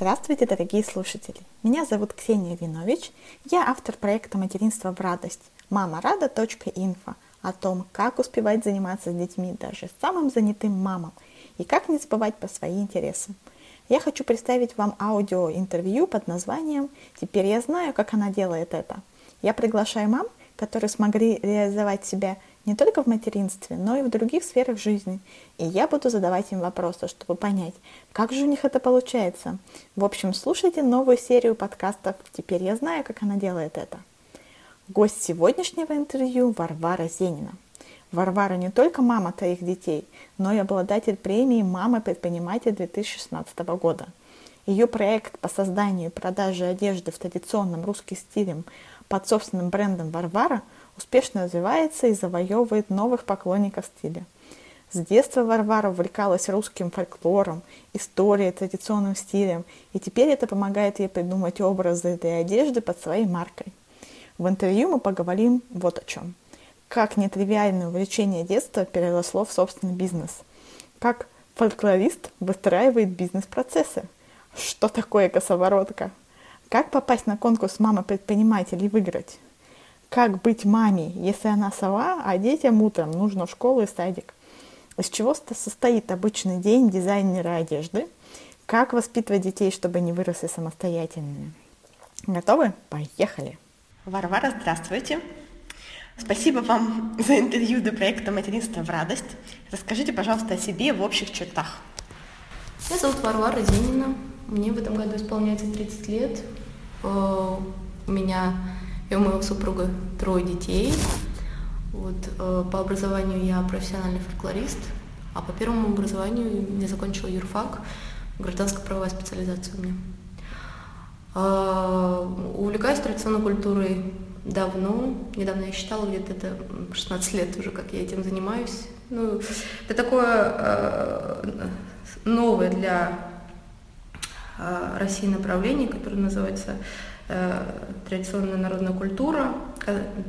Здравствуйте, дорогие слушатели! Меня зовут Ксения Винович. Я автор проекта «Материнство в радость» мамарада.инфо о том, как успевать заниматься с детьми даже самым занятым мамам и как не забывать по своим интересам. Я хочу представить вам аудиоинтервью под названием «Теперь я знаю, как она делает это». Я приглашаю мам, которые смогли реализовать себя не только в материнстве, но и в других сферах жизни. И я буду задавать им вопросы, чтобы понять, как же у них это получается. В общем, слушайте новую серию подкастов «Теперь я знаю, как она делает это». Гость сегодняшнего интервью Варвара Зенина. Варвара не только мама твоих детей, но и обладатель премии «Мама-предприниматель» 2016 года. Ее проект по созданию и продаже одежды в традиционном русским стиле под собственным брендом «Варвара» успешно развивается и завоевывает новых поклонников стиля. С детства Варвара увлекалась русским фольклором, историей, традиционным стилем, и теперь это помогает ей придумать образы для одежды под своей маркой. В интервью мы поговорим вот о чем. Как нетривиальное увлечение детства переросло в собственный бизнес. Как фольклорист выстраивает бизнес-процессы. Что такое косоворотка? Как попасть на конкурс «Мама-предприниматель» и выиграть? Как быть маме, если она сова, а детям утром нужно в школу и садик? Из чего состоит обычный день дизайнера одежды? Как воспитывать детей, чтобы они выросли самостоятельными? Готовы? Поехали! Варвара, здравствуйте! Спасибо вам за интервью до проекта «Материнство в радость». Расскажите, пожалуйста, о себе в общих чертах. Меня зовут Варвара Зинина. Мне в этом году исполняется 30 лет. Э, у меня и у моего супруга трое детей. Вот, э, по образованию я профессиональный фольклорист, а по первому образованию я закончила юрфак, гражданско-правовая специализация у меня. Э, увлекаюсь традиционной культурой давно. Недавно я считала, где-то это 16 лет уже, как я этим занимаюсь. Ну, это такое э, новое для э, России направление, которое называется традиционная народная культура,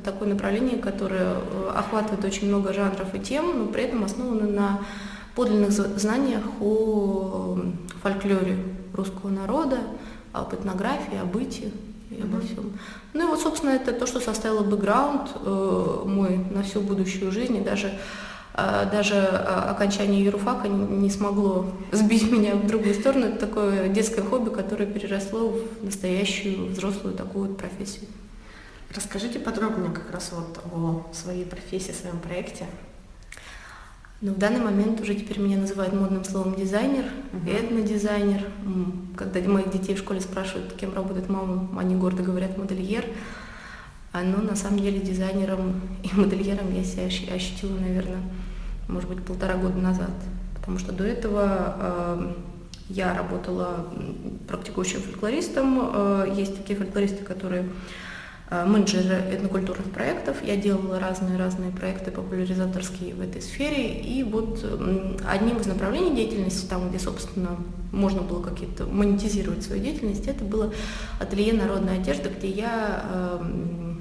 такое направление, которое э, охватывает очень много жанров и тем, но при этом основано на подлинных знаниях о фольклоре русского народа, об этнографии, о бытии и обо всем. Ну и вот, собственно, это то, что составило бэкграунд э, мой на всю будущую жизнь, и даже даже а, окончание юрфака не смогло сбить меня в другую сторону. Это такое детское хобби, которое переросло в настоящую взрослую такую вот профессию. Расскажите подробнее как раз вот о своей профессии, своем проекте. Ну, в данный момент уже теперь меня называют модным словом дизайнер, uh-huh. этнодизайнер. Когда моих детей в школе спрашивают, кем работает мама, они гордо говорят модельер. А ну, на самом деле дизайнером и модельером я себя ощутила, наверное, может быть, полтора года назад. Потому что до этого э, я работала практикующим фольклористом. Э, есть такие фольклористы, которые э, менеджеры этнокультурных проектов. Я делала разные-разные проекты популяризаторские в этой сфере. И вот э, одним из направлений деятельности, там, где, собственно, можно было какие-то монетизировать свою деятельность, это было ателье народной одежды, где я э,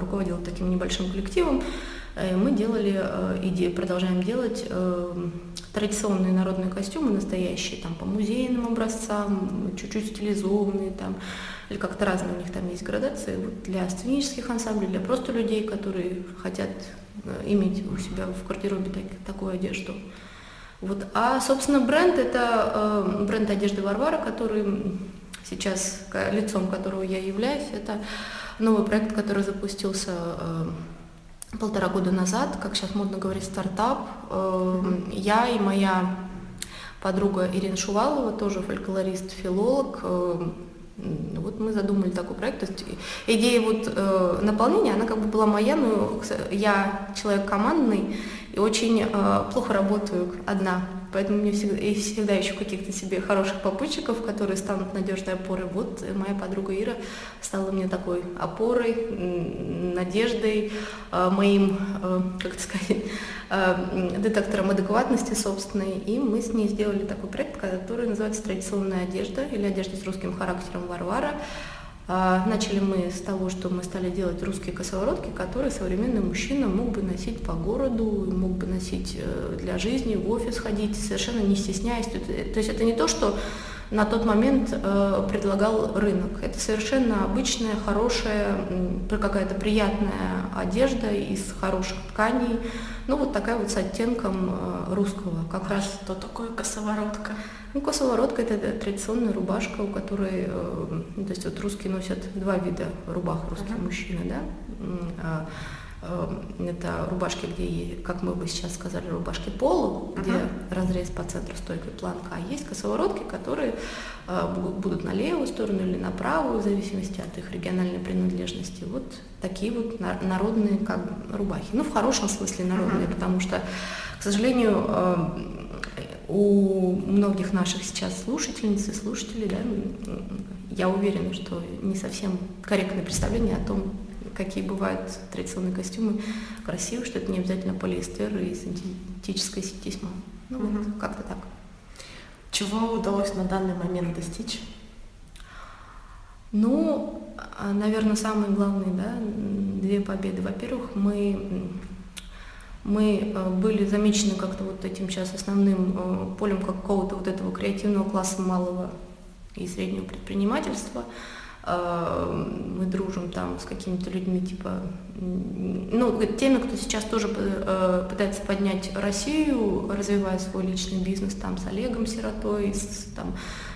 руководила таким небольшим коллективом. Э, мы делали э, и продолжаем делать э, традиционные народные костюмы настоящие, там по музейным образцам, чуть-чуть стилизованные, там, или как-то разные у них там есть градации. Вот для сценических ансамблей, для просто людей, которые хотят иметь у себя в гардеробе так, такую одежду. Вот. А, собственно, бренд это э, бренд одежды Варвара, который сейчас лицом которого я являюсь. Это новый проект, который запустился э, полтора года назад, как сейчас модно говорить, стартап. Эм, я и моя подруга Ирина Шувалова, тоже фольклорист, филолог, эм, вот мы задумали такой проект. То есть идея вот э, наполнения, она как бы была моя, но я человек командный и очень э, плохо работаю одна. Поэтому мне всегда, и всегда ищу каких-то себе хороших попутчиков, которые станут надежной опорой. Вот моя подруга Ира стала мне такой опорой, надеждой, э, моим, э, как это сказать, э, детектором адекватности собственной. И мы с ней сделали такой проект, который называется «Традиционная одежда» или «Одежда с русским характером Варвара». А, начали мы с того, что мы стали делать русские косоворотки, которые современный мужчина мог бы носить по городу, мог бы носить э, для жизни, в офис ходить, совершенно не стесняясь. То есть это не то, что на тот момент э, предлагал рынок. Это совершенно обычная, хорошая, какая-то приятная одежда из хороших тканей, ну вот такая вот с оттенком э, русского. Как а раз что такое косоворотка? Ну, косоворотка это, это традиционная рубашка, у которой, э, то есть вот русские носят два вида рубах, русские uh-huh. мужчины, да. А, э, это рубашки, где, как мы бы сейчас сказали, рубашки полу, где uh-huh. разрез по центру стойкой планка, а есть косоворотки, которые э, будут на левую сторону или на правую, в зависимости от их региональной принадлежности. Вот такие вот народные как рубахи. Ну, в хорошем смысле народные, uh-huh. потому что, к сожалению, э, у многих наших сейчас слушательниц и слушателей, да, я уверена, что не совсем корректное представление о том, какие бывают традиционные костюмы красивые, что это не обязательно полиэстер и синтетическая сетисма. Ну угу. вот, как-то так. Чего удалось на данный момент достичь? Ну, а, наверное, самые главные, да, две победы. Во-первых, мы мы э, были замечены как-то вот этим сейчас основным э, полем какого-то вот этого креативного класса малого и среднего предпринимательства. Э, мы дружим там с какими-то людьми, типа, ну, теми, кто сейчас тоже пытается поднять Россию, развивая свой личный бизнес, там, с Олегом Сиротой, с, там,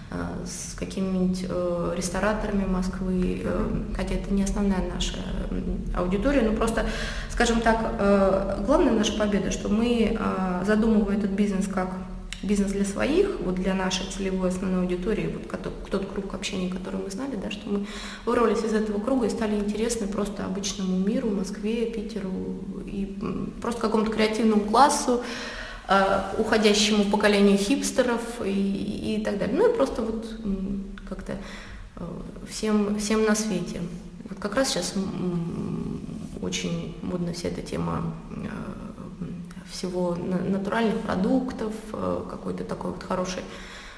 Э, с какими-нибудь э, рестораторами Москвы, э, хотя это не основная наша аудитория, но просто, скажем так, главная наша победа, что мы, задумывая этот бизнес как бизнес для своих, вот для нашей целевой основной аудитории, вот тот круг общения, который мы знали, да, что мы вырвались из этого круга и стали интересны просто обычному миру, Москве, Питеру и просто какому-то креативному классу, Э, уходящему поколению хипстеров и, и так далее. Ну и просто вот как-то э, всем, всем на свете. Вот как раз сейчас очень модна вся эта тема э, всего натуральных продуктов, какой-то такой вот хорошей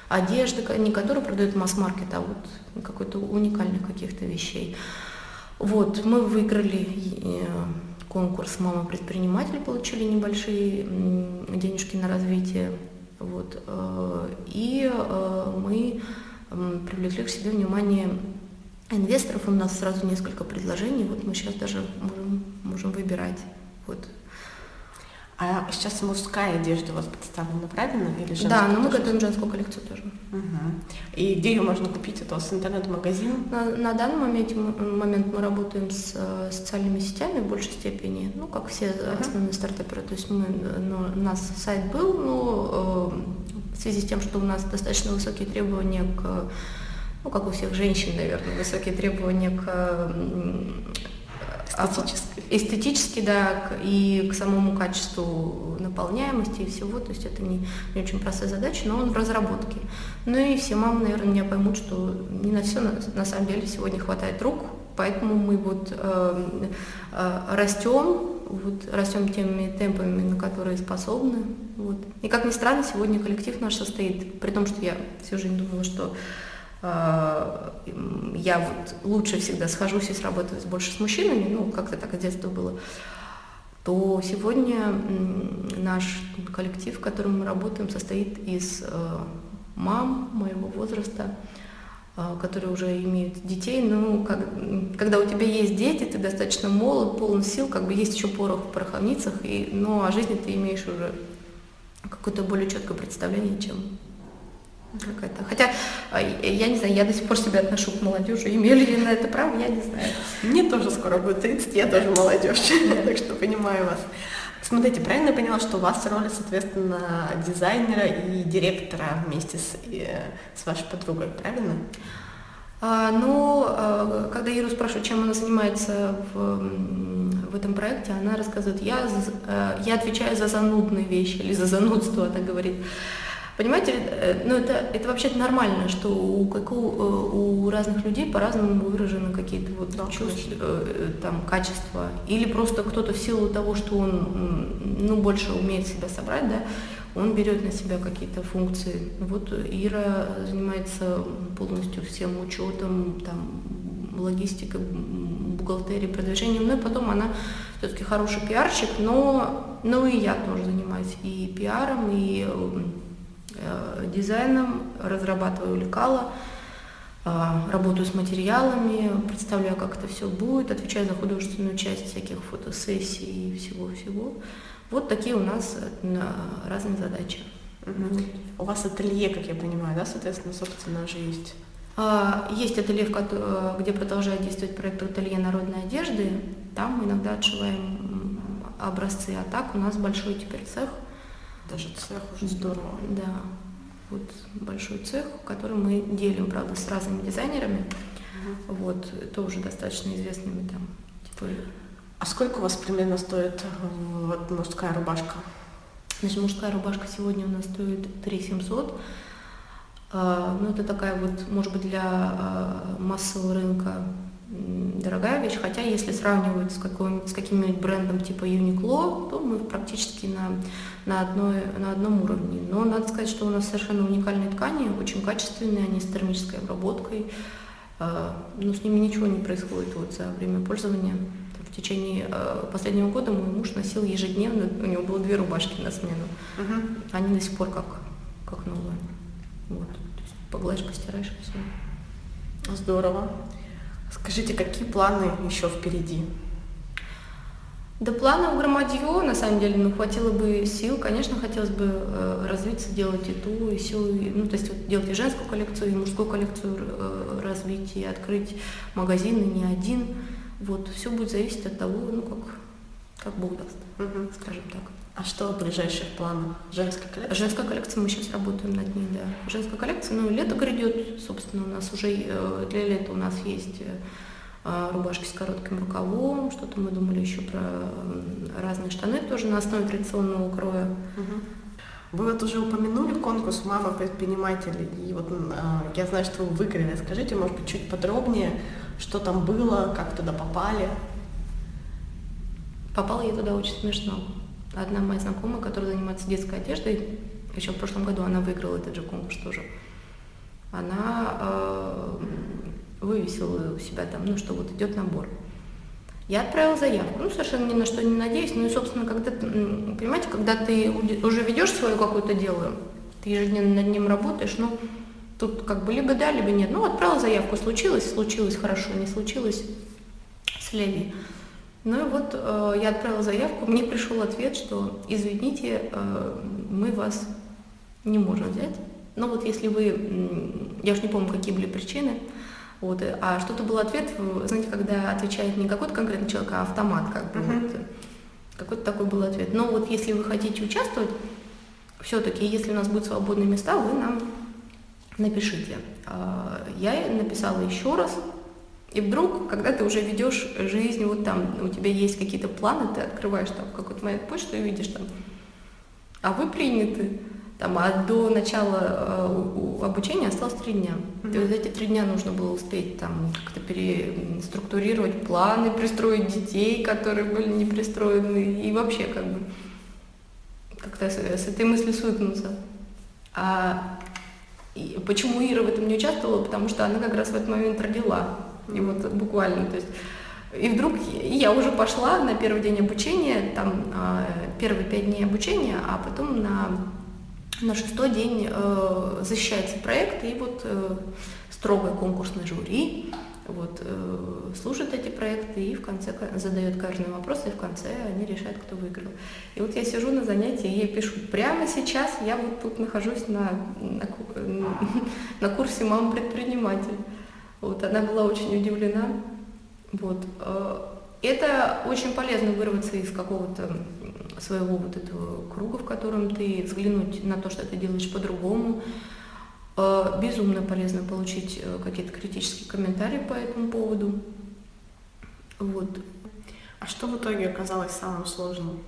одежды, не которую продают масс-маркет, а вот какой-то уникальных каких-то вещей. Вот, мы выиграли конкурс «Мама предприниматель», получили небольшие денежки на развитие. Вот. Э, и э, мы привлекли к себе внимание инвесторов. У нас сразу несколько предложений. Вот мы сейчас даже можем, можем выбирать. Вот а сейчас мужская одежда у вас представлена, правильно? Или Да, но мы готовим женскую коллекцию тоже. Угу. И где ее можно купить? Это у вас интернет-магазин? На, на данный момент, момент мы работаем с э, социальными сетями в большей степени, ну, как все uh основные стартаперы. То есть мы, ну, у нас сайт был, но э, в связи с тем, что у нас достаточно высокие требования к ну, как у всех женщин, наверное, высокие требования к Эстетически. Эстетически, да, и к самому качеству наполняемости и всего. То есть это не, не очень простая задача, но он в разработке. Ну и все мамы, наверное, меня поймут, что не на все на, на самом деле сегодня хватает рук, поэтому мы вот э, э, растем, вот, растем теми темпами, на которые способны. Вот. И как ни странно, сегодня коллектив наш состоит, при том, что я всю жизнь думала, что а, я вот лучше всегда схожусь и сработаю больше с мужчинами, ну, как-то так с детства было, то сегодня наш коллектив, в котором мы работаем, состоит из э, мам моего возраста, э, которые уже имеют детей. Ну, как, когда у тебя есть дети, ты достаточно молод, полон сил, как бы есть еще порох в пороховницах, и, но о жизни ты имеешь уже какое-то более четкое представление, чем какая-то. Хотя, а, я не знаю, я до сих пор себя отношу к молодежи. Имею ли я на это право, я не знаю. Мне тоже скоро будет 30, я тоже молодежь, так что понимаю вас. Смотрите, правильно я поняла, что у вас роль, соответственно, дизайнера и директора вместе с, э, с вашей подругой, правильно? А, ну, а, когда Иру спрашиваю, чем она занимается в, в этом проекте, она рассказывает, я, э, я отвечаю за занудные вещи или за занудство, она говорит. Понимаете, э, ну это, это вообще нормально, что у, как у, э, у разных людей по-разному выражены какие-то вот да, чувства, э, там, качества. Или просто кто-то в силу того, что он ну, больше умеет себя собрать, да, он берет на себя какие-то функции. Вот Ира занимается полностью всем учетом, там, логистикой, бухгалтерией, продвижением. Ну и потом она все-таки хороший пиарщик, но, но и я тоже занимаюсь и пиаром, и дизайном, разрабатываю лекала, а, работаю с материалами, представляю, как это все будет, отвечаю за художественную часть всяких фотосессий и всего-всего. Вот такие у нас э, разные задачи. Угу. У вас ателье, как я понимаю, да, соответственно, собственно, уже есть? А, есть ателье, э, где продолжает действовать проект ателье народной одежды. Там мы иногда отшиваем образцы, а так у нас большой теперь цех. Даже цех уже здорово. Да, вот большой цех, который мы делим, правда, с разными дизайнерами. Угу. Вот, тоже достаточно известными там. Типа... А сколько у вас примерно стоит э, вот, мужская рубашка? Значит, мужская рубашка сегодня у нас стоит 3 700. А, ну, это такая вот, может быть, для а, массового рынка дорогая вещь, хотя если сравнивать с, с каким-нибудь брендом типа Uniqlo, то мы практически на, на, одной, на одном уровне. Но надо сказать, что у нас совершенно уникальные ткани, очень качественные, они с термической обработкой, а, но с ними ничего не происходит вот за время пользования. В течение последнего года мой муж носил ежедневно, у него было две рубашки на смену. Угу. Они до сих пор как, как новые. Вот. То есть погладишь, постираешь и все. Здорово. Скажите, какие планы еще впереди? Да планов громадье, на самом деле, ну, хватило бы сил. Конечно, хотелось бы э, развиться, делать и ту, и силу, и, ну, то есть вот, делать и женскую коллекцию, и мужскую коллекцию э, развить, и открыть магазины не один. Вот, все будет зависеть от того, ну, как, как Бог даст, угу. скажем так. А что в ближайших планах? Женская коллекция? Женская коллекция, мы сейчас работаем над ней, да. Женская коллекция, ну, лето грядет, собственно, у нас уже э, для лета у нас есть э, рубашки с коротким рукавом, что-то мы думали еще про разные штаны тоже на основе традиционного кроя. Угу. Вы вот уже упомянули конкурс «Мама предпринимателей», и вот э, я знаю, что вы выиграли. Скажите, может быть, чуть подробнее, что там было, как туда попали? Попала я туда очень смешно. Одна моя знакомая, которая занимается детской одеждой, еще в прошлом году она выиграла этот же конкурс тоже. Она э, вывесила у себя там, ну что вот идет набор. Я отправила заявку, ну совершенно ни на что не надеюсь, ну и собственно, когда понимаете, когда ты уже ведешь свое какое-то дело, ты ежедневно над ним работаешь, ну тут как бы либо да, либо нет. Ну отправила заявку, случилось, случилось хорошо, не случилось, слеви. Ну и вот э, я отправила заявку, мне пришел ответ, что извините, э, мы вас не можем взять. Но вот если вы, я уж не помню, какие были причины, вот, а что-то был ответ, знаете, когда отвечает не какой-то конкретный человек, а автомат, как бы, uh-huh. вот, какой-то такой был ответ. Но вот если вы хотите участвовать, все-таки, если у нас будут свободные места, вы нам напишите. А, я написала еще раз, и вдруг, когда ты уже ведешь жизнь, вот там у тебя есть какие-то планы, ты открываешь там какую-то мою почту и видишь там, а вы приняты. Там, а до начала э, обучения осталось три дня. Mm-hmm. То есть эти три дня нужно было успеть там как-то переструктурировать планы, пристроить детей, которые были не пристроены, и вообще как бы как-то с, с этой мыслью свыкнуться. А и почему Ира в этом не участвовала? Потому что она как раз в этот момент родила. И вот буквально, то есть и вдруг я уже пошла на первый день обучения, там а, первые пять дней обучения, а потом на, на шестой день э, защищается проект, и вот э, строгое конкурсное жюри вот, э, слушает эти проекты и в конце задает каждый вопрос, и в конце они решают, кто выиграл. И вот я сижу на занятии и пишу, прямо сейчас я вот тут нахожусь на, на, на курсе «Мама предприниматель». Вот, она была очень удивлена. Вот. Э, это очень полезно вырваться из какого-то своего вот этого круга, в котором ты взглянуть на то, что ты делаешь по-другому. Э, безумно полезно получить э, какие-то критические комментарии по этому поводу. Вот. А что в итоге оказалось самым сложным?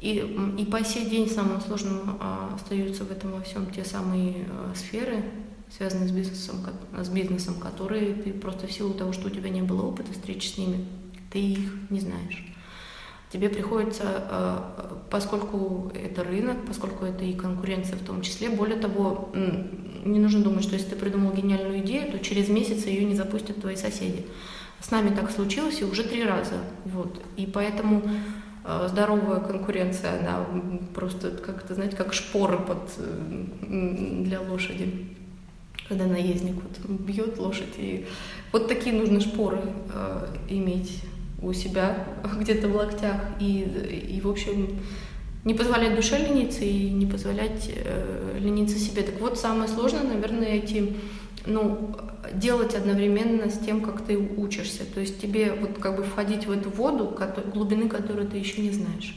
И, и по сей день самым сложным а, остаются в этом во всем те самые сферы, связанные с бизнесом, с бизнесом, которые ты просто в силу того, что у тебя не было опыта встречи с ними, ты их не знаешь. Тебе приходится, э, поскольку это рынок, поскольку это и конкуренция в том числе, более того, не нужно думать, что если ты придумал гениальную идею, то через месяц ее не запустят твои соседи. С нами так случилось и уже три раза. Вот. И поэтому э, здоровая конкуренция, она просто, как это, знаете, как шпоры под, для лошади когда наездник вот бьет лошадь. И вот такие нужны шпоры э, иметь у себя где-то в локтях. И, и, в общем, не позволять душе лениться и не позволять э, лениться себе. Так вот, самое сложное, наверное, эти, ну, делать одновременно с тем, как ты учишься. То есть тебе вот как бы входить в эту воду, глубины которой ты еще не знаешь.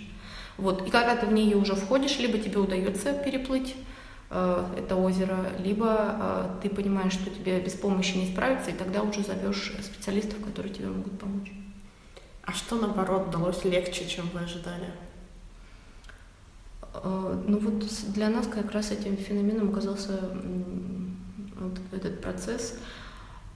Вот. И когда ты в нее уже входишь, либо тебе удается переплыть это озеро, либо э, ты понимаешь, что тебе без помощи не справиться, и тогда уже зовешь специалистов, которые тебе могут помочь. А что, наоборот, далось легче, чем вы ожидали? Э, ну вот для нас как раз этим феноменом оказался вот этот процесс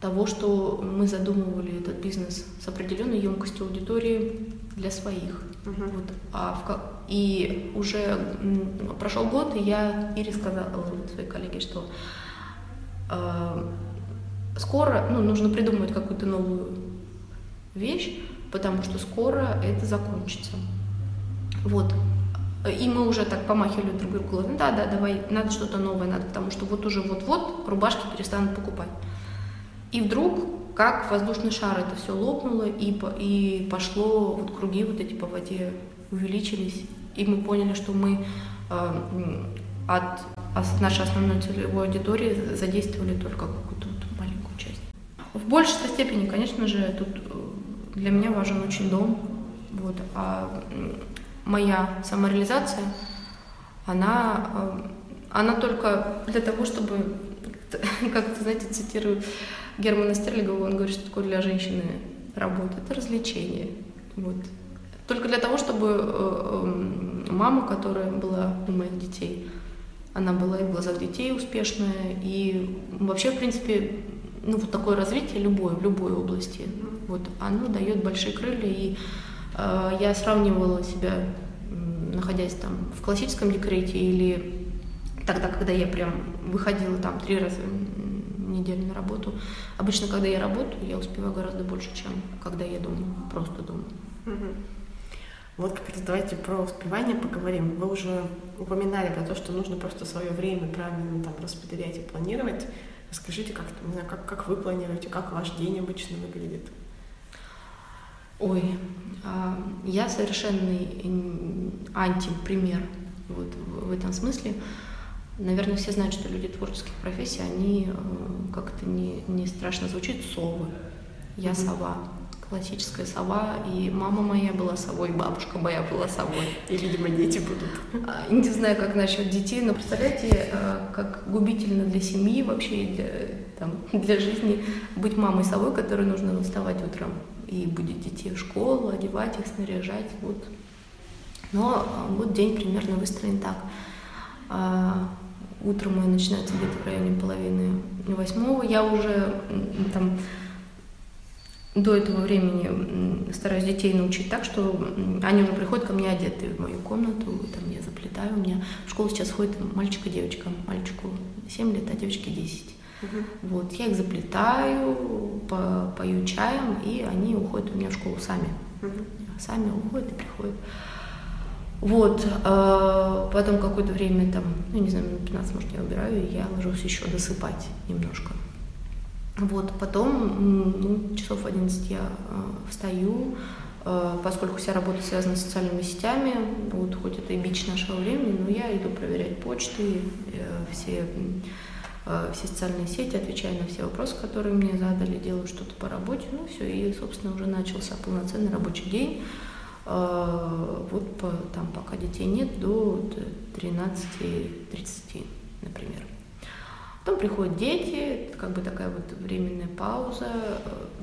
того, что мы задумывали этот бизнес с определенной емкостью аудитории для своих. Uh-huh. Вот, а в, и уже прошел год, и я Ире сказала вот, своей коллеге, что э, скоро ну, нужно придумать какую-то новую вещь, потому что скоро это закончится. Вот. И мы уже так помахивали друг другу да, да, давай, надо что-то новое, надо, потому что вот уже вот-вот рубашки перестанут покупать. И вдруг, как воздушный шар, это все лопнуло, и, и пошло, вот круги вот эти по воде увеличились, и мы поняли, что мы э, от, от нашей основной целевой аудитории задействовали только какую-то вот маленькую часть. В большей степени, конечно же, тут э, для меня важен очень дом, вот, а моя самореализация, она, э, она только для того, чтобы, как то знаете, цитирую Германа Стерлигова, он говорит, что такое для женщины работа, это развлечение. Вот. Только для того, чтобы э, эм, мама, которая была у моих детей, она была и в глазах детей успешная, и вообще, в принципе, ну, вот такое развитие любое, в любой области, вот, оно дает большие крылья, и э, я сравнивала себя, находясь там в классическом декрете или тогда, когда я прям выходила там три раза неделю на работу. Обычно, когда я работаю, я успеваю гораздо больше, чем когда я дома, просто дома. Вот как раз давайте про успевание поговорим. Вы уже упоминали про то, что нужно просто свое время правильно там распределять и планировать. Расскажите, как, как, как вы планируете, как ваш день обычно выглядит? Ой, а, я совершенный антипример вот в этом смысле. Наверное, все знают, что люди творческих профессий, они э, как-то не, не страшно звучит совы. Я mm-hmm. сова, классическая сова, и мама моя была совой, и бабушка моя была совой. И, видимо, дети будут. А, не знаю, как насчет детей, но представляете, э, как губительно для семьи вообще, для, там, для жизни быть мамой совой, которой нужно вставать утром и будет детей в школу, одевать их, снаряжать. Вот. Но а, вот день примерно выстроен так. Утром мой начинается где-то в районе половины восьмого. Я уже там до этого времени стараюсь детей научить так, что они уже приходят ко мне одетые в мою комнату, там я заплетаю. У меня в школу сейчас ходит мальчик и девочка. Мальчику 7 лет, а девочке 10. Угу. Вот, я их заплетаю, по, пою чаем, и они уходят у меня в школу сами. Угу. Сами уходят и приходят. Вот, э, потом какое-то время, там, ну, не знаю, минут 15, может, я убираю, и я ложусь еще досыпать немножко. Вот, потом, ну, часов в 11 я э, встаю, э, поскольку вся работа связана с социальными сетями, вот, хоть это и бич нашего времени, но я иду проверять почты, э, все Э, все социальные сети, отвечаю на все вопросы, которые мне задали, делаю что-то по работе, ну все, и, собственно, уже начался полноценный рабочий день. Э, вот по, там, пока детей нет, до 13.30, например. Потом приходят дети, как бы такая вот временная пауза.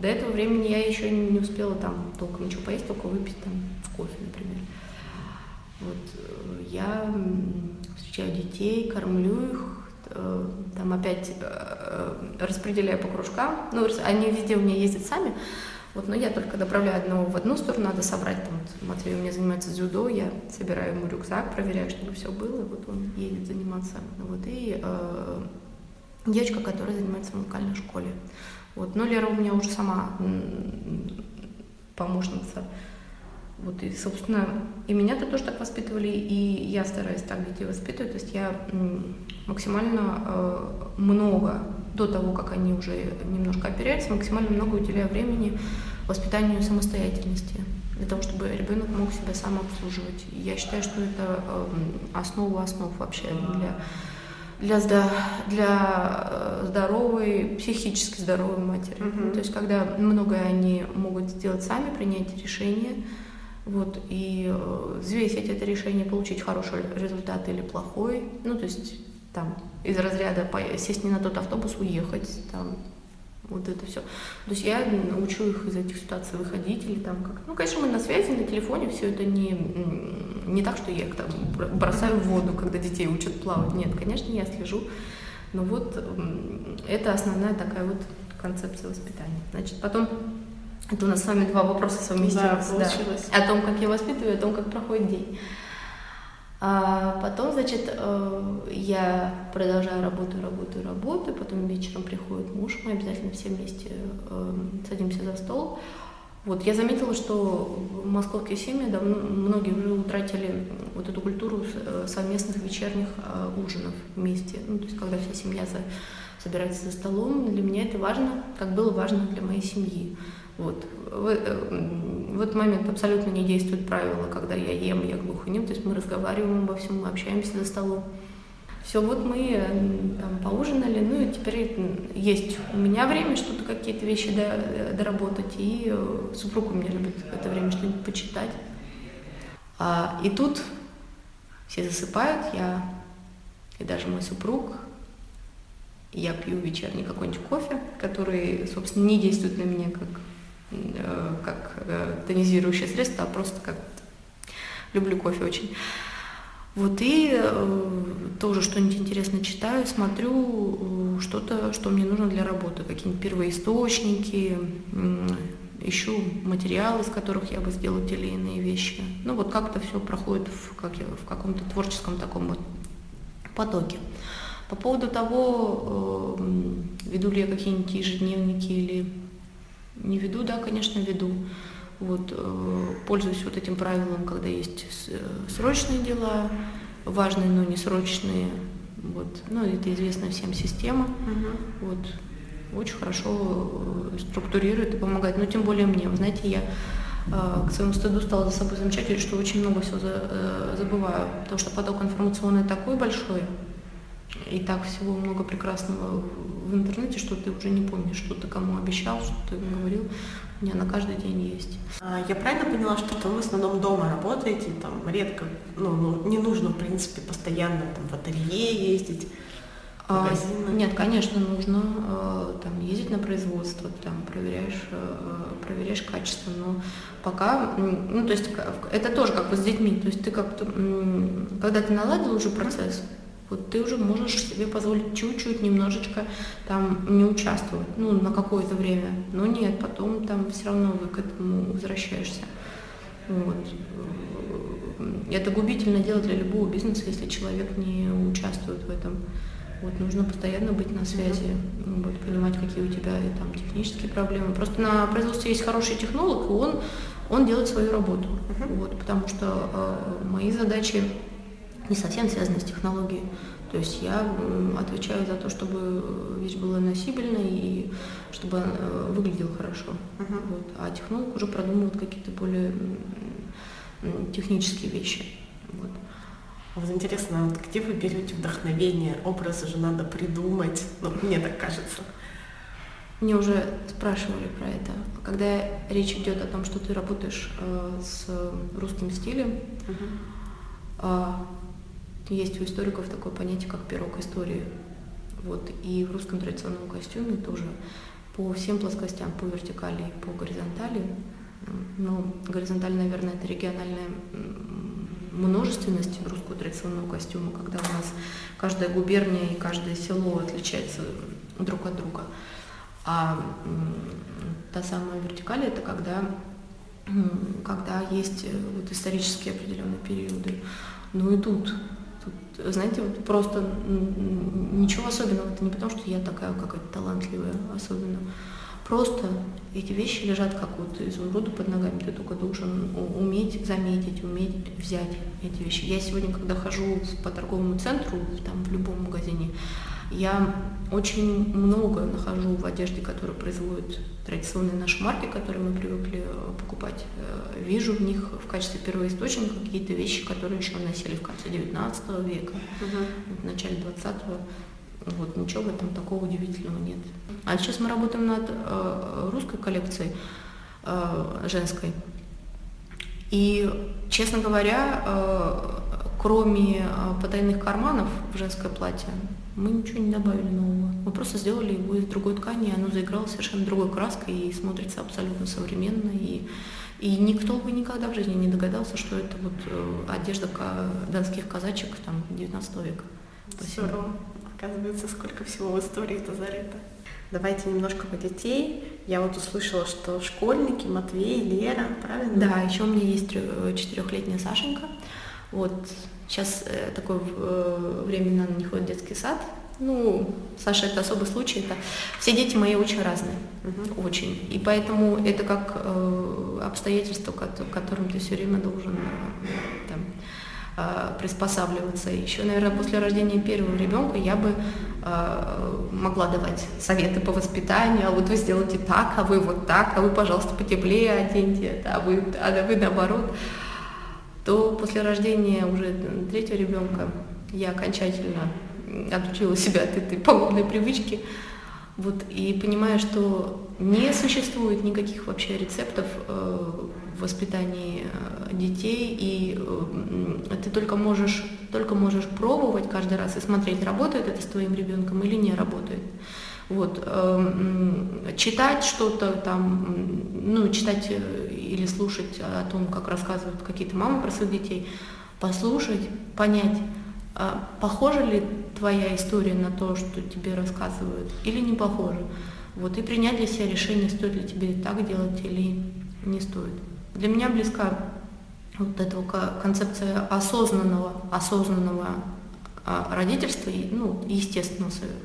До этого времени я еще не успела там толком ничего поесть, только выпить там кофе, например. Вот э, я встречаю детей, кормлю их, Э, там опять э, распределяю по кружкам. Ну, они везде у меня ездят сами, вот, но я только направляю одного в одну сторону, надо собрать, там, вот, Матвей у меня занимается дзюдо, я собираю ему рюкзак, проверяю, чтобы все было, вот он едет заниматься. Вот, и э, девочка, которая занимается в музыкальной школе. Вот, но Лера у меня уже сама помощница Вот, и, собственно, и меня-то тоже так воспитывали, и я стараюсь так детей воспитывать. То есть я максимально э, много, до того, как они уже немножко оперяются, максимально много уделяю времени воспитанию самостоятельности, для того, чтобы ребенок мог себя сам обслуживать. Я считаю, что это э, основа основ вообще для для, для э, здоровой, психически здоровой матери. Mm-hmm. То есть, когда многое они могут сделать сами, принять решение, вот, и э, взвесить это решение, получить хороший результат или плохой. Ну, то есть там из разряда сесть не на тот автобус, уехать, там, вот это все. То есть я учу их из этих ситуаций выходить или там как. Ну, конечно, мы на связи, на телефоне, все это не, не так, что я их там бросаю в воду, когда детей учат плавать. Нет, конечно, я слежу. Но вот это основная такая вот концепция воспитания. Значит, потом это у нас с вами два вопроса совместились. Да, получилось. Да. О том, как я воспитываю, о том, как проходит день. А потом, значит, э, я продолжаю работу, работаю, работаю, потом вечером приходит муж, мы обязательно все вместе э, садимся за стол. Вот, я заметила, что московские семьи давно, многие уже утратили вот эту культуру э, совместных вечерних ужинов вместе. Ну, то есть, когда вся семья за, собирается за столом, для меня это важно, как было важно для моей семьи. Вот. В, э, в этот момент абсолютно не действует правило, когда я ем, я глухонем, то есть мы разговариваем обо всем, мы общаемся за столом. Все, вот мы э, там поужинали, ну и теперь есть у меня время что-то, какие-то вещи до, доработать, и э, супруг у меня любит в это время что-нибудь почитать. А, и тут все засыпают, я и даже мой супруг, я пью вечерний какой-нибудь кофе, который, собственно, не действует на меня как Э, как э, тонизирующее средство, а просто как люблю кофе очень. Вот и э, тоже что-нибудь интересное читаю, смотрю что-то, что мне нужно для работы, какие-нибудь первоисточники, ищу материалы, из которых я бы сделала те или иные вещи. Ну вот как-то все проходит в, как я, в каком-то творческом таком вот потоке. По поводу того, веду ли я какие-нибудь ежедневники или не веду, да, конечно, веду. Вот, э, пользуюсь вот этим правилом, когда есть э, срочные дела, важные, но не срочные. Вот. Ну, это известная всем система. Угу. Вот. Очень хорошо э, структурирует и помогает. Но тем более мне. Вы знаете, я к своему стыду стала за собой замечать, что очень много всего забываю, потому что поток информационный такой большой, и так всего много прекрасного в интернете, что ты уже не помнишь, что ты кому обещал, что ты говорил. У меня на каждый день есть. А, я правильно поняла, что вы в основном дома работаете, там редко, ну, ну не нужно, в принципе, постоянно там в ателье ездить? А, нет, конечно, нужно э, там ездить на производство, там проверяешь, э, проверяешь качество, но пока, ну то есть это тоже как бы с детьми, то есть ты как-то, когда ты наладил уже процесс, вот ты уже можешь себе позволить чуть-чуть, немножечко там не участвовать, ну, на какое-то время. Но нет, потом там все равно вы к этому возвращаешься. Вот. Это губительно дело для любого бизнеса, если человек не участвует в этом. Вот, нужно постоянно быть на связи, вот, понимать, какие у тебя там технические проблемы. Просто на производстве есть хороший технолог, и он, он делает свою работу. Uh-huh. Вот, потому что э, мои задачи не совсем связаны с технологией. То есть я отвечаю за то, чтобы вещь была носибельной и чтобы она э, выглядела хорошо. Uh-huh. Вот. А технолог уже продумывает какие-то более технические вещи. Вот. А вот интересно, вот где вы берете вдохновение? Образы же надо придумать. Ну, мне так кажется. Мне уже спрашивали про это. Когда речь идет о том, что ты работаешь э, с русским стилем, uh-huh. э, есть у историков такое понятие, как пирог истории. Вот. И в русском традиционном костюме тоже по всем плоскостям, по вертикали и по горизонтали. Ну, горизонталь, наверное, это региональная множественность русского традиционного костюма, когда у нас каждая губерния и каждое село отличается друг от друга. А та самая вертикаль это когда, когда есть э, вот исторические определенные периоды. Ну и Тут, знаете, вот просто ничего особенного. Это не потому, что я такая какая-то талантливая особенно. просто эти вещи лежат как вот изумруды под ногами. Ты только должен уметь заметить, уметь взять эти вещи. Я сегодня, когда хожу по торговому центру, там в любом магазине, я очень много нахожу в одежде, которую производят традиционные наши марки, которые мы привыкли э, покупать. Э, вижу в них в качестве первоисточника какие-то вещи, которые еще носили в конце 19 века, угу. в начале 20-го. Вот, ничего в этом такого удивительного нет. А сейчас мы работаем над э, русской коллекцией женской. И, честно говоря, кроме потайных карманов в женское платье, мы ничего не добавили нового. Мы просто сделали его из другой ткани, и оно заиграло совершенно другой краской и смотрится абсолютно современно. И, и никто бы никогда в жизни не догадался, что это вот э, одежда донских казачек там, 19 века. Спасибо. Здорово. Оказывается, сколько всего в истории это зарыто. Давайте немножко по детей. Я вот услышала, что школьники, Матвей, Лера, правильно? Да, еще у меня есть четырехлетняя Сашенька. Вот сейчас э, такое э, временно не ходит в детский сад. Ну, Саша это особый случай. Это все дети мои очень разные, угу. очень. И поэтому это как э, обстоятельство, к которым ты все время должен там, приспосабливаться. Еще, наверное, после рождения первого ребенка я бы э, могла давать советы по воспитанию, а вот вы сделайте так, а вы вот так, а вы, пожалуйста, потеплее оденьте а вы, а вы наоборот. То после рождения уже третьего ребенка я окончательно отучила себя от этой пагубной привычки. Вот, и понимаю, что не существует никаких вообще рецептов э, воспитании э, детей, и э, ты только можешь, только можешь пробовать каждый раз и смотреть, работает это с твоим ребенком или не работает. Вот, эм, читать что-то там, ну, читать э, или слушать о том, как рассказывают какие-то мамы про своих детей, послушать, понять, а похожа ли твоя история на то, что тебе рассказывают, или не похожа. Вот, и принять для себя решение, стоит ли тебе так делать или не стоит. Для меня близка вот эта концепция осознанного, осознанного а, родительства, ну, естественного своего.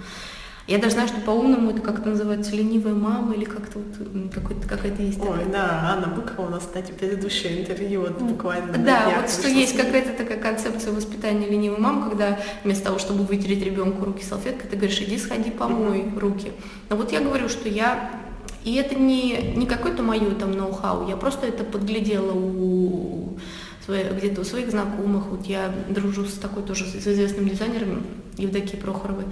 Я даже знаю, что по-умному это как-то называется ленивая мама или как-то вот какая-то есть. Ой, такая. да, Анна Быкова у нас, кстати, предыдущее интервью вот буквально. Да, вот что есть какая-то такая концепция воспитания ленивой мамы, когда вместо того, чтобы вытереть ребенку руки салфеткой, ты говоришь, иди сходи помой руки. Но вот я говорю, что я и это не, не какое-то мое там ноу-хау, я просто это подглядела у где-то у своих знакомых. Вот я дружу с такой тоже с известным дизайнером Евдокией Прохоровой.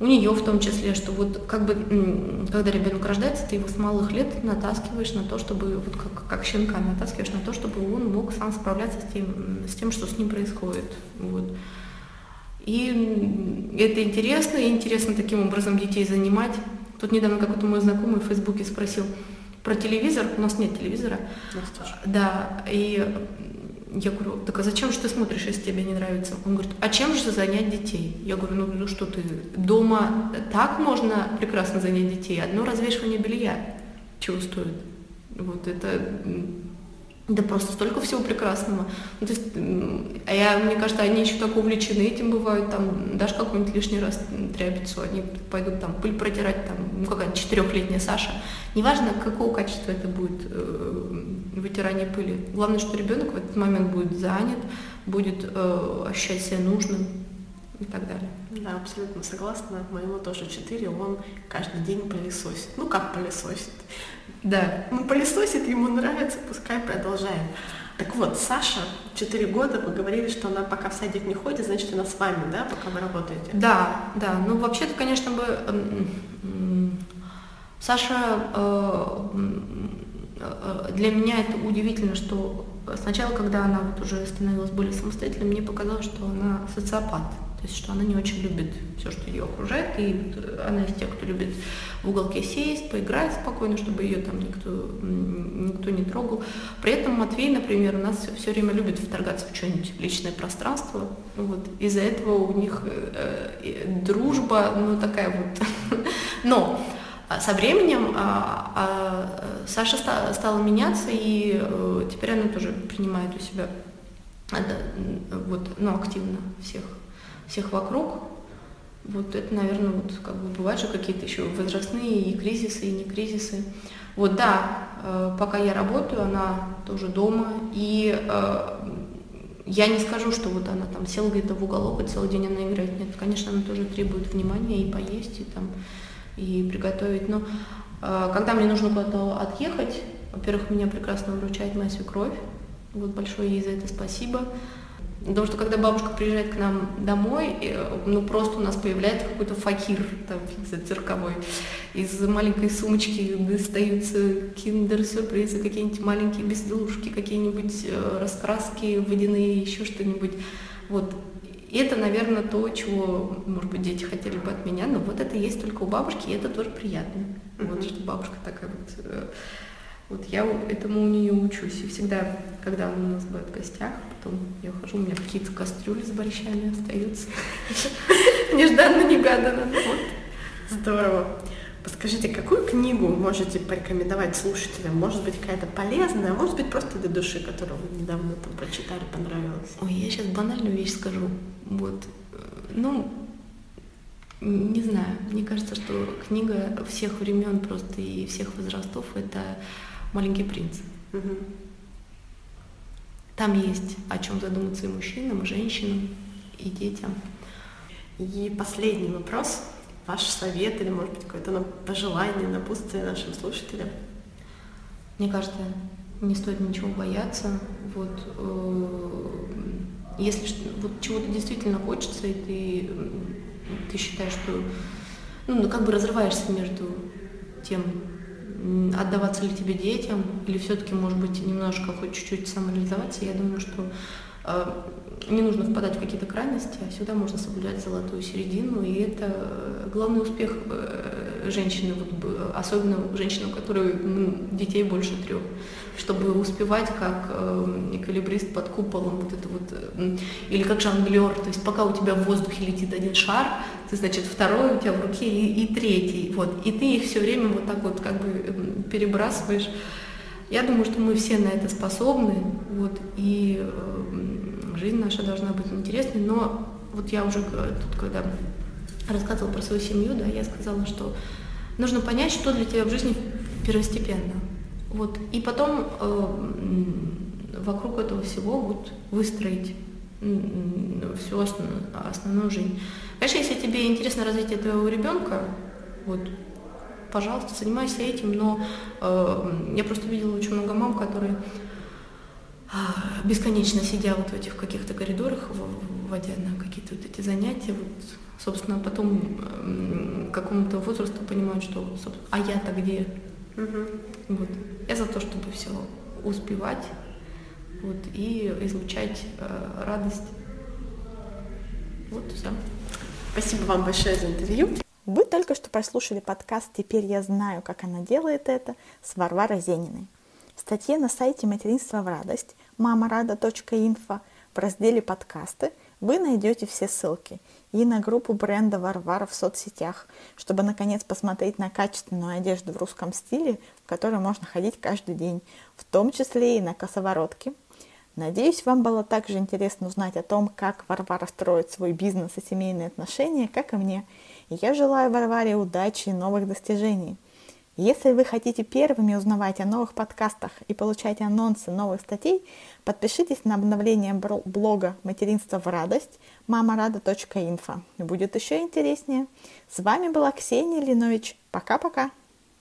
У нее в том числе, что вот как бы, когда ребенок рождается, ты его с малых лет натаскиваешь на то, чтобы, вот как, как щенка натаскиваешь на то, чтобы он мог сам справляться с тем, с тем что с ним происходит. Вот. И это интересно, и интересно таким образом детей занимать. Тут недавно какой-то мой знакомый в Фейсбуке спросил про телевизор. У нас нет телевизора. Да, и я говорю, так а зачем же ты смотришь, если тебе не нравится? Он говорит, а чем же занять детей? Я говорю, ну, ну что ты, дома так можно прекрасно занять детей. Одно развешивание белья чего стоит. Вот это да просто столько всего прекрасного. Ну, то есть, а я, мне кажется, они еще так увлечены этим бывают, там, даже какой-нибудь лишний раз тряпицу, они пойдут там пыль протирать, там, ну, какая-то четырехлетняя Саша. Неважно, какого качества это будет э, вытирание пыли. Главное, что ребенок в этот момент будет занят, будет э, ощущать себя нужным и так далее. Да, абсолютно согласна. Моему тоже четыре, он каждый день пылесосит. Ну, как пылесосит? Да. Ну, пылесосит, ему нравится, пускай продолжаем. Так вот, Саша, 4 года, вы говорили, что она пока в садик не ходит, значит, она с вами, да, пока вы работаете? Да, да. Ну, вообще-то, конечно бы, Саша, э, э, для меня это удивительно, что сначала, когда она вот уже становилась более самостоятельной, мне показалось, что она социопат. То есть, что она не очень любит все, что ее окружает, и она из тех, кто любит в уголке сесть, поиграть спокойно, чтобы ее там никто, никто не трогал. При этом Матвей, например, у нас все, все время любит вторгаться в что-нибудь личное пространство. Вот. Из-за этого у них э, э, дружба, ну такая вот. Но со временем а, а, Саша ста, стала меняться, и э, теперь она тоже принимает у себя вот, ну, активно всех всех вокруг. Вот это, наверное, вот как бы бывают же какие-то еще возрастные и кризисы, и не кризисы. Вот да, э, пока я работаю, она тоже дома, и э, я не скажу, что вот она там села где-то в уголок и целый день она играет. Нет, конечно, она тоже требует внимания и поесть, и там, и приготовить. Но э, когда мне нужно куда-то отъехать, во-первых, меня прекрасно выручает моя свекровь. Вот большое ей за это спасибо. Потому что когда бабушка приезжает к нам домой, ну просто у нас появляется какой-то факир там цирковой. Из маленькой сумочки достаются киндер-сюрпризы, какие-нибудь маленькие безделушки, какие-нибудь э, раскраски водяные, еще что-нибудь. Вот. И это, наверное, то, чего, может быть, дети хотели бы от меня, но вот это есть только у бабушки, и это тоже приятно. Mm-hmm. Вот что бабушка такая вот э, вот я этому у нее учусь. И всегда, когда она у нас бывает в гостях, потом я хожу, у меня какие-то кастрюли с борщами остаются. Нежданно-негаданно. Здорово. Подскажите, какую книгу можете порекомендовать слушателям? Может быть, какая-то полезная, а может быть, просто для души, которую вы недавно там прочитали, понравилась? Ой, я сейчас банальную вещь скажу. Вот. Ну, не знаю, мне кажется, что книга всех времен просто и всех возрастов это «Маленький принц». Угу. Там есть о чем задуматься и мужчинам, и женщинам, и детям. И последний вопрос. Ваш совет или, может быть, какое-то пожелание, напутствие нашим слушателям? Мне кажется, не стоит ничего бояться. Вот, э, если вот чего-то действительно хочется, и ты, ты считаешь, что ну, как бы разрываешься между тем, отдаваться ли тебе детям, или все-таки, может быть, немножко хоть чуть-чуть самореализоваться, я думаю, что не нужно впадать в какие-то крайности, а всегда можно соблюдать золотую середину, и это э, главный успех э, женщины, вот, особенно женщины, у которой ну, детей больше трех, чтобы успевать как э, эквилибрист под куполом, вот это вот, э, или как жонглер, то есть пока у тебя в воздухе летит один шар, ты, значит, второй у тебя в руке и, и третий, вот, и ты их все время вот так вот как бы перебрасываешь. Я думаю, что мы все на это способны, вот, и э, жизнь наша должна быть интересной, но вот я уже тут, когда рассказывала про свою семью, да, я сказала, что нужно понять, что для тебя в жизни первостепенно. Вот, и потом э, вокруг этого всего вот выстроить всю основную, основную жизнь. Конечно, если тебе интересно развитие твоего ребенка, вот, пожалуйста, занимайся этим, но э, я просто видела очень много мам, которые бесконечно сидя вот в этих каких-то коридорах, вводя на какие-то вот эти занятия, вот, собственно, потом к какому-то возрасту понимают, что, а я-то где? Угу. Вот. Я за то, чтобы все успевать, вот, и излучать э, радость. Вот и все. Спасибо вам большое за интервью. Вы только что прослушали подкаст «Теперь я знаю, как она делает это» с Варварой Зениной. В статье на сайте «Материнство в радость» мамарада.инфо в разделе «Подкасты» вы найдете все ссылки и на группу бренда Варвара в соцсетях, чтобы наконец посмотреть на качественную одежду в русском стиле, в которой можно ходить каждый день, в том числе и на косоворотке – Надеюсь, вам было также интересно узнать о том, как Варвара строит свой бизнес и семейные отношения, как и мне. И я желаю Варваре удачи и новых достижений. Если вы хотите первыми узнавать о новых подкастах и получать анонсы новых статей, подпишитесь на обновление блога «Материнство в радость» мамарада.инфо. Будет еще интереснее. С вами была Ксения Линович. Пока-пока.